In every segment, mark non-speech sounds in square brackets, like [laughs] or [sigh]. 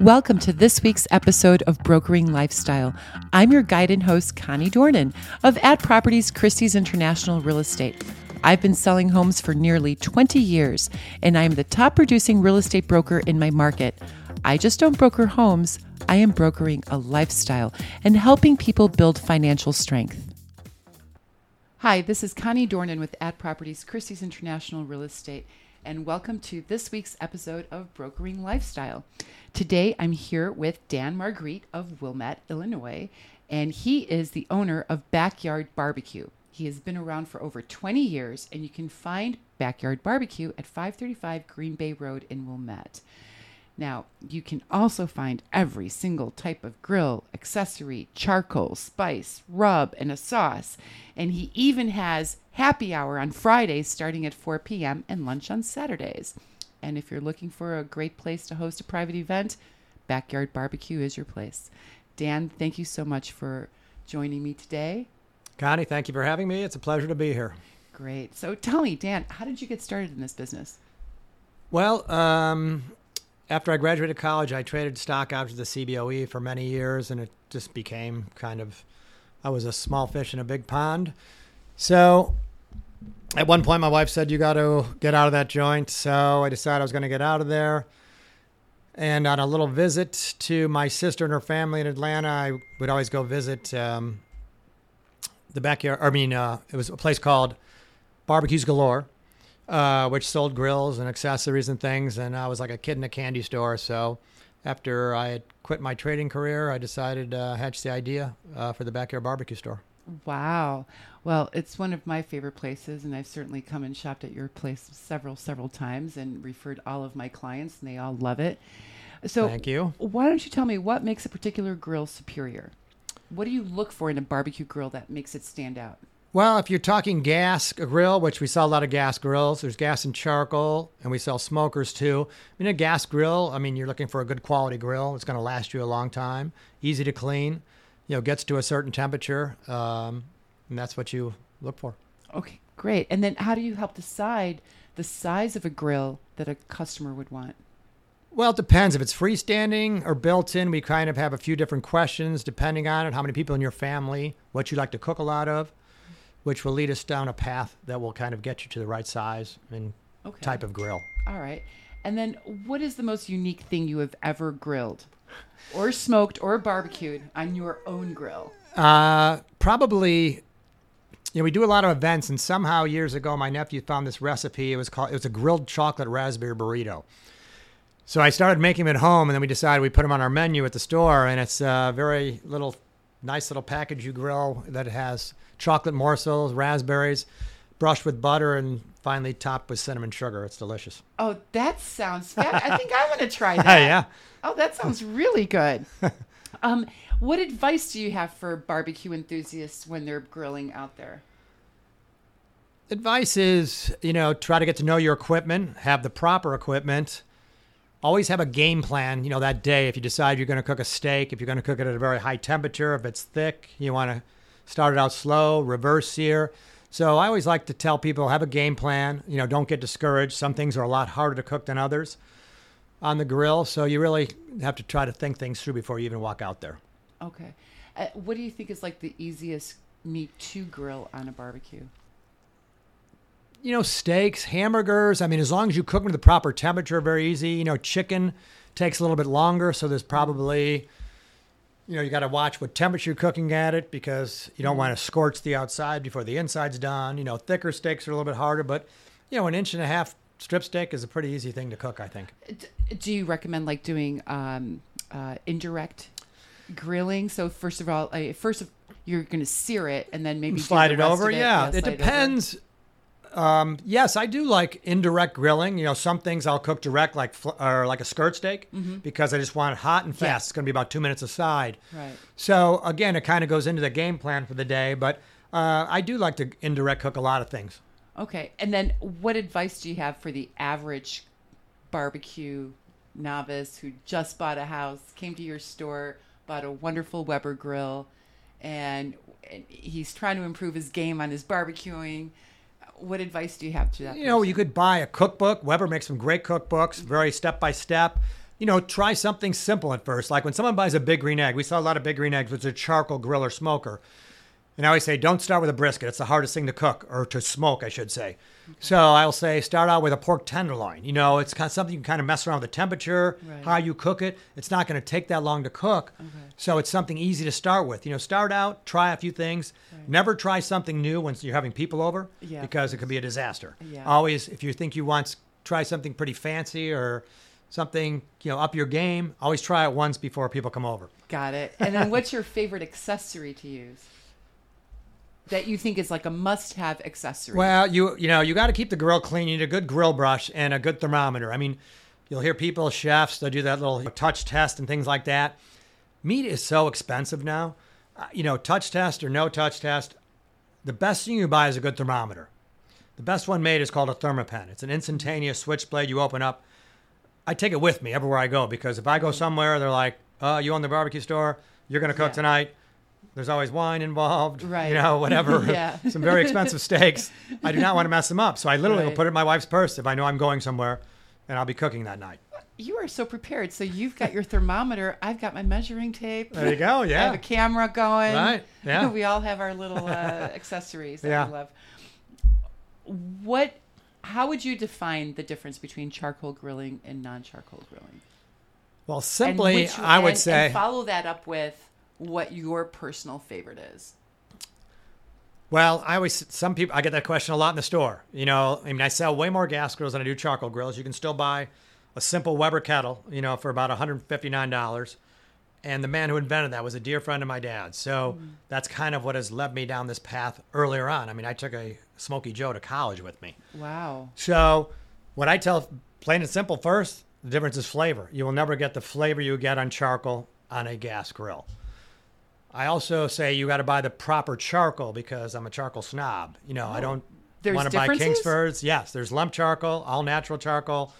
Welcome to this week's episode of Brokering Lifestyle. I'm your guide and host, Connie Dornan of At Properties Christie's International Real Estate. I've been selling homes for nearly 20 years, and I am the top producing real estate broker in my market. I just don't broker homes, I am brokering a lifestyle and helping people build financial strength. Hi, this is Connie Dornan with At Properties Christie's International Real Estate, and welcome to this week's episode of Brokering Lifestyle. Today I'm here with Dan Marguerite of Wilmette, Illinois, and he is the owner of Backyard Barbecue. He has been around for over 20 years, and you can find Backyard Barbecue at 535 Green Bay Road in Wilmette. Now, you can also find every single type of grill, accessory, charcoal, spice, rub, and a sauce. And he even has happy hour on Fridays starting at 4 p.m. and lunch on Saturdays. And if you're looking for a great place to host a private event, Backyard Barbecue is your place. Dan, thank you so much for joining me today. Connie, thank you for having me. It's a pleasure to be here. Great. So tell me, Dan, how did you get started in this business? Well, um, after I graduated college, I traded stock out to the CBOE for many years, and it just became kind of I was a small fish in a big pond. So at one point, my wife said, You got to get out of that joint. So I decided I was going to get out of there. And on a little visit to my sister and her family in Atlanta, I would always go visit um, the backyard. I mean, uh, it was a place called Barbecues Galore, uh, which sold grills and accessories and things. And I was like a kid in a candy store. So after I had quit my trading career, I decided uh, hatch the idea uh, for the backyard barbecue store. Wow. Well, it's one of my favorite places, and I've certainly come and shopped at your place several, several times and referred all of my clients, and they all love it. So, thank you. Why don't you tell me what makes a particular grill superior? What do you look for in a barbecue grill that makes it stand out? Well, if you're talking gas grill, which we sell a lot of gas grills, there's gas and charcoal, and we sell smokers too. I mean, a gas grill, I mean, you're looking for a good quality grill. It's going to last you a long time, easy to clean, you know, gets to a certain temperature, um, and that's what you look for. Okay, great. And then how do you help decide the size of a grill that a customer would want? Well, it depends. If it's freestanding or built in, we kind of have a few different questions depending on it. How many people in your family, what you like to cook a lot of, which will lead us down a path that will kind of get you to the right size and okay. type of grill. All right. And then what is the most unique thing you have ever grilled or smoked or barbecued on your own grill? Uh, probably you know, we do a lot of events, and somehow years ago, my nephew found this recipe. It was called it was a grilled chocolate raspberry burrito. So I started making them at home, and then we decided we put them on our menu at the store, and it's a very little, nice little package you grill that has chocolate morsels, raspberries, brushed with butter, and finally topped with cinnamon sugar. It's delicious. Oh, that sounds fab. I think I want to try [laughs] that. Oh yeah. Oh, that sounds really good. [laughs] um, what advice do you have for barbecue enthusiasts when they're grilling out there? Advice is, you know, try to get to know your equipment, have the proper equipment. Always have a game plan, you know, that day. If you decide you're going to cook a steak, if you're going to cook it at a very high temperature, if it's thick, you want to start it out slow, reverse sear. So I always like to tell people have a game plan. You know, don't get discouraged. Some things are a lot harder to cook than others on the grill, so you really have to try to think things through before you even walk out there. Okay. Uh, what do you think is like the easiest meat to grill on a barbecue? You know, steaks, hamburgers. I mean, as long as you cook them to the proper temperature, very easy. You know, chicken takes a little bit longer, so there's probably, you know, you got to watch what temperature you're cooking at it because you don't mm-hmm. want to scorch the outside before the inside's done. You know, thicker steaks are a little bit harder, but you know, an inch and a half strip steak is a pretty easy thing to cook, I think. Do you recommend like doing um, uh, indirect grilling? So first of all, uh, first you're going to sear it and then maybe slide it over. Yeah, yeah it depends. Um, yes, I do like indirect grilling. You know, some things I'll cook direct, like fl- or like a skirt steak, mm-hmm. because I just want it hot and fast. Yeah. It's going to be about two minutes aside. Right. So again, it kind of goes into the game plan for the day. But uh, I do like to indirect cook a lot of things. Okay, and then what advice do you have for the average barbecue novice who just bought a house, came to your store, bought a wonderful Weber grill, and, and he's trying to improve his game on his barbecuing? What advice do you have to that? You know, you could buy a cookbook. Weber makes some great cookbooks, very step by step. you know, try something simple at first. Like when someone buys a big green egg, we sell a lot of big green eggs with a charcoal grill or smoker. And I always say, don't start with a brisket. It's the hardest thing to cook or to smoke, I should say. Okay. So I'll say, start out with a pork tenderloin. You know, it's kind of something you can kind of mess around with the temperature, right. how you cook it. It's not going to take that long to cook. Okay. So it's something easy to start with. You know, start out, try a few things. Right. Never try something new when you're having people over yeah, because it could be a disaster. Yeah. Always, if you think you want, to try something pretty fancy or something, you know, up your game, always try it once before people come over. Got it. And then what's your favorite accessory to use? That you think is like a must-have accessory? Well, you you know you got to keep the grill clean. You need a good grill brush and a good thermometer. I mean, you'll hear people, chefs, they do that little touch test and things like that. Meat is so expensive now. Uh, you know, touch test or no touch test, the best thing you buy is a good thermometer. The best one made is called a Thermapen. It's an instantaneous switchblade you open up. I take it with me everywhere I go because if I go somewhere, they're like, "Oh, you own the barbecue store? You're going to cook yeah. tonight." There's always wine involved, right? You know, whatever. [laughs] yeah. [laughs] Some very expensive steaks. I do not want to mess them up, so I literally right. will put it in my wife's purse if I know I'm going somewhere, and I'll be cooking that night. You are so prepared. So you've got your thermometer. I've got my measuring tape. There you go. Yeah. I have a camera going. Right. Yeah. [laughs] we all have our little uh, accessories that yeah. we love. What? How would you define the difference between charcoal grilling and non-charcoal grilling? Well, simply, I would and, say and follow that up with what your personal favorite is. Well, I always some people I get that question a lot in the store. You know, I mean, I sell way more gas grills than I do charcoal grills. You can still buy a simple Weber kettle, you know, for about $159. And the man who invented that was a dear friend of my dad's. So mm. that's kind of what has led me down this path earlier on. I mean, I took a Smoky Joe to college with me. Wow. So what I tell plain and simple first, the difference is flavor. You will never get the flavor you get on charcoal on a gas grill. I also say you got to buy the proper charcoal because I'm a charcoal snob. You know, oh, I don't want to buy Kingsfords. Yes, there's lump charcoal, all natural charcoal.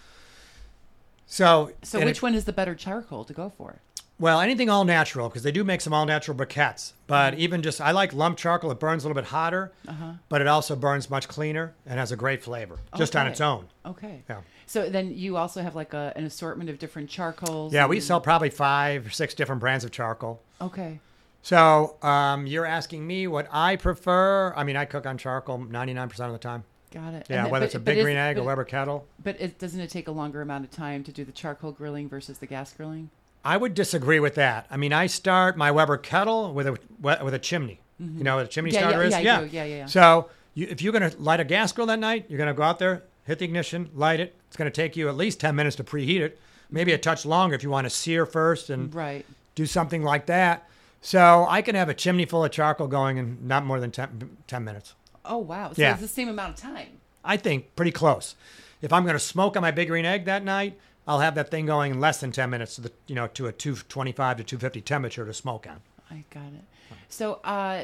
So, so which it, one is the better charcoal to go for? Well, anything all natural because they do make some all natural briquettes. But mm-hmm. even just, I like lump charcoal. It burns a little bit hotter, uh-huh. but it also burns much cleaner and has a great flavor just okay. on its own. Okay. Yeah. So then you also have like a, an assortment of different charcoals. Yeah, and... we sell probably five or six different brands of charcoal. Okay. So um, you're asking me what I prefer. I mean, I cook on charcoal 99% of the time. Got it. Yeah, and whether but, it's a big green egg or Weber kettle. But it, doesn't it take a longer amount of time to do the charcoal grilling versus the gas grilling? I would disagree with that. I mean, I start my Weber kettle with a with a chimney. Mm-hmm. You know what a chimney yeah, starter yeah, is? Yeah, yeah. yeah, yeah, yeah. So you, if you're going to light a gas grill that night, you're going to go out there, hit the ignition, light it. It's going to take you at least 10 minutes to preheat it. Maybe a touch longer if you want to sear first and right. do something like that. So I can have a chimney full of charcoal going in not more than 10, 10 minutes. Oh, wow. So yeah. it's the same amount of time. I think pretty close. If I'm going to smoke on my big green egg that night, I'll have that thing going in less than 10 minutes to the, you know, to a 225 to 250 temperature to smoke on. I got it. So, uh,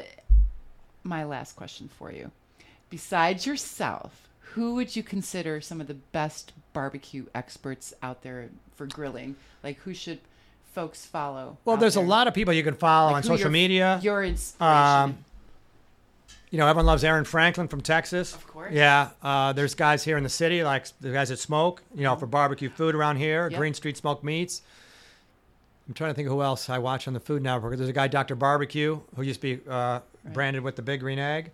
my last question for you. Besides yourself, who would you consider some of the best barbecue experts out there for grilling? Like who should folks follow? Well, there's there? a lot of people you can follow like on social media. Your inspiration. Um, you know, everyone loves Aaron Franklin from Texas. Of course. Yeah. Uh, there's guys here in the city, like the guys that smoke, you know, for barbecue food around here, yep. Green Street Smoked Meats. I'm trying to think of who else I watch on the Food Network. There's a guy, Dr. Barbecue, who used to be uh, right. branded with the big green egg.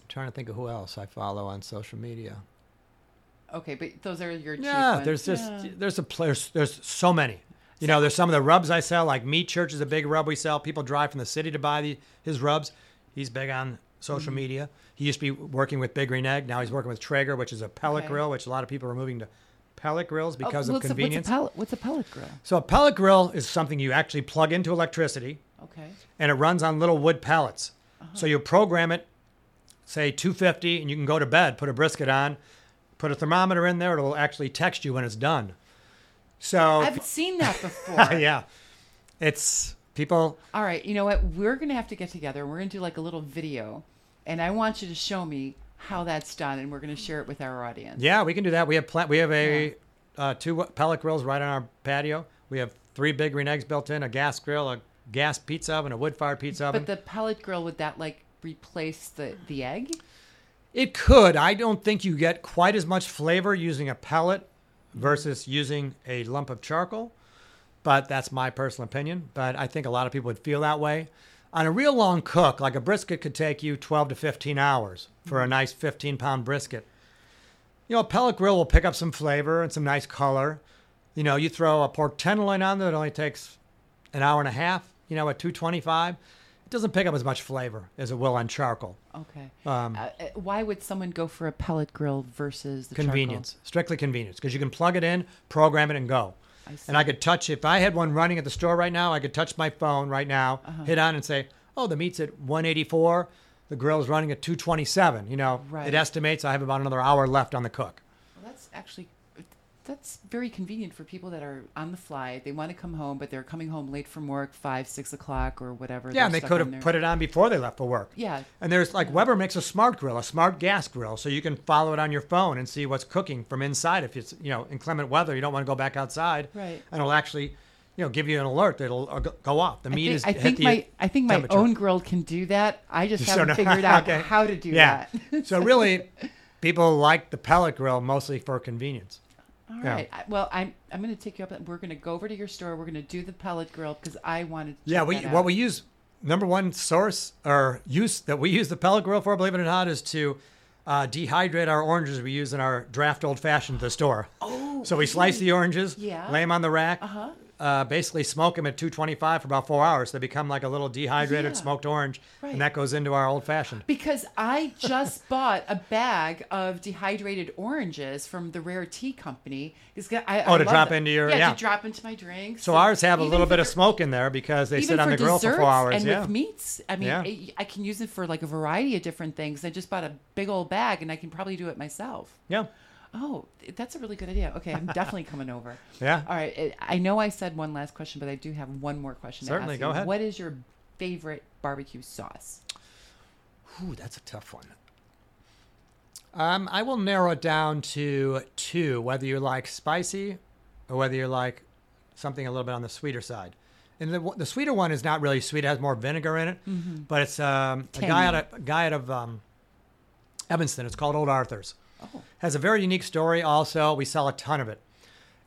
I'm trying to think of who else I follow on social media. Okay, but those are your yeah. There's just yeah. there's a there's there's so many. You know, there's some of the rubs I sell, like Meat Church is a big rub we sell. People drive from the city to buy the, his rubs. He's big on social mm-hmm. media. He used to be working with Big Green Egg. Now he's working with Traeger, which is a pellet okay. grill, which a lot of people are moving to pellet grills oh, because oh, of convenience. A, what's, a pellet, what's a pellet grill? So a pellet grill is something you actually plug into electricity. Okay. And it runs on little wood pellets. Uh-huh. So you program it, say 250, and you can go to bed, put a brisket on, put a thermometer in there. It'll actually text you when it's done. So I've seen that before. [laughs] yeah. It's people. All right. You know what? We're going to have to get together. We're going to do like a little video. And I want you to show me how that's done. And we're going to share it with our audience. Yeah, we can do that. We have pl- we have a yeah. uh, two pellet grills right on our patio. We have three big green eggs built in, a gas grill, a gas pizza oven, a wood fired pizza oven. But the pellet grill, would that like replace the, the egg? It could. I don't think you get quite as much flavor using a pellet versus using a lump of charcoal. But that's my personal opinion. But I think a lot of people would feel that way. On a real long cook, like a brisket could take you 12 to 15 hours for a nice 15 pound brisket. You know, a pellet grill will pick up some flavor and some nice color. You know, you throw a pork tenderloin on there, it only takes an hour and a half, you know, at 225. Doesn't pick up as much flavor as it will on charcoal. Okay. Um, Uh, uh, why would someone go for a pellet grill versus the convenience, strictly convenience, because you can plug it in, program it, and go. I see. And I could touch, if I had one running at the store right now, I could touch my phone right now, Uh-huh. hit on and say, oh, the meat's at 184, the grill's running at 227. You know, Right. it estimates I have about another hour left on the cook. Well, that's actually that's very convenient for people that are on the fly. They want to come home, but they're coming home late from work, five, six o'clock, or whatever. Yeah, and they could have put it on before they left for work. Yeah, And there's like Weber makes a smart grill, a smart gas grill, so you can follow it on your phone and see what's cooking from inside. If it's you know inclement weather, you don't want to go back outside, Right. And it'll actually, you know, give you an alert that'll uh, go- off. The I meat think, is I think my I think my own grill can do that. I just haven't figured out [laughs] okay. how to do yeah. that. so really, people like the pellet grill mostly for convenience. All Yeah. right. I, well, I'm I'm going to take you up. We're going to go over to your store. We're going to do the pellet grill because I wanted. To Yeah, we what we use number one source or use that we use the pellet grill for, believe it or not, is to uh, dehydrate our oranges we use in our draft old fashioned at the store. Oh, So we slice the oranges, Yeah. lay them on the rack, Uh-huh. Uh, basically smoke them at 225 for about four hours. They become like a little dehydrated Yeah. smoked orange, Right. and that goes into our old fashioned. Because I just [laughs] bought a bag of dehydrated oranges from the Rare Tea Company. I, Oh, I to drop them. into your- yeah, yeah. to drop into my drinks. So ours have a little bit of smoke in there because they sit on the grill for four hours. and yeah. with meats. I mean, Yeah. I, I can use it for like a variety of different things. I just bought a big old bag, and I can probably do it myself. yeah. Oh, that's a really good idea. Okay, I'm definitely coming over. [laughs] Yeah. All right. I know I said one last question, but I do have one more question. Certainly, go you. ahead. What is your favorite barbecue sauce? Ooh, that's a tough one. Um, I will narrow it down to two, whether you like spicy or whether you like something a little bit on the sweeter side. And the, the sweeter one is not really sweet; it has more vinegar in it. But it's um, a guy out of a guy out of um, Evanston. It's called Old Arthur's. Oh, Has a very unique story. Also, we sell a ton of it.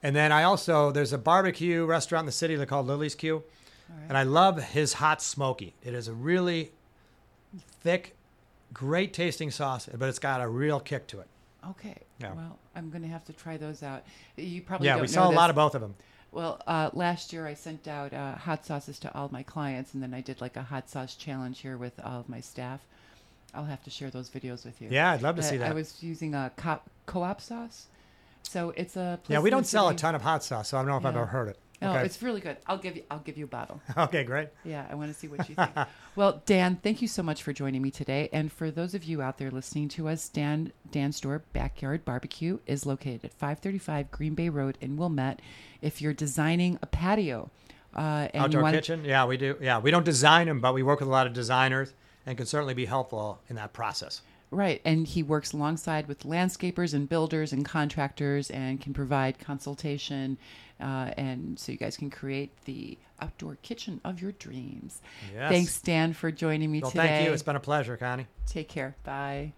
And then I also there's a barbecue restaurant in the city they're called Lillie's Q, right. and I love his hot smoky. It is a really thick, great tasting sauce, but it's got a real kick to it. okay. Yeah. Well, I'm going to have to try those out. You probably Yeah, we sell a lot of both of them. Well, uh, last year I sent out uh, hot sauces to all my clients, and then I did like a hot sauce challenge here with all of my staff. I'll have to share those videos with you. Yeah, I'd love to But see that. I was using a co- co-op sauce, so it's a. yeah, we don't sell a ton of hot sauce, so I don't know if I've ever heard it. No, okay. it's really good. I'll give you. I'll give you a bottle. [laughs] okay, great. Yeah, I want to see what you think. [laughs] well, Dan, thank you so much for joining me today. And for those of you out there listening to us, Dan Dan's Store Backyard Barbecue is located at 535 Green Bay Road in Wilmette. If you're designing a patio, uh, Outdoor want kitchen. Yeah, we do. Yeah, we don't design them, but we work with a lot of designers and can certainly be helpful in that process. Right, and he works alongside with landscapers and builders and contractors, and can provide consultation, uh, and so you guys can create the outdoor kitchen of your dreams. Yes. Thanks, Dan, for joining me Well, today. thank you. It's been a pleasure, Connie. Take care. Bye.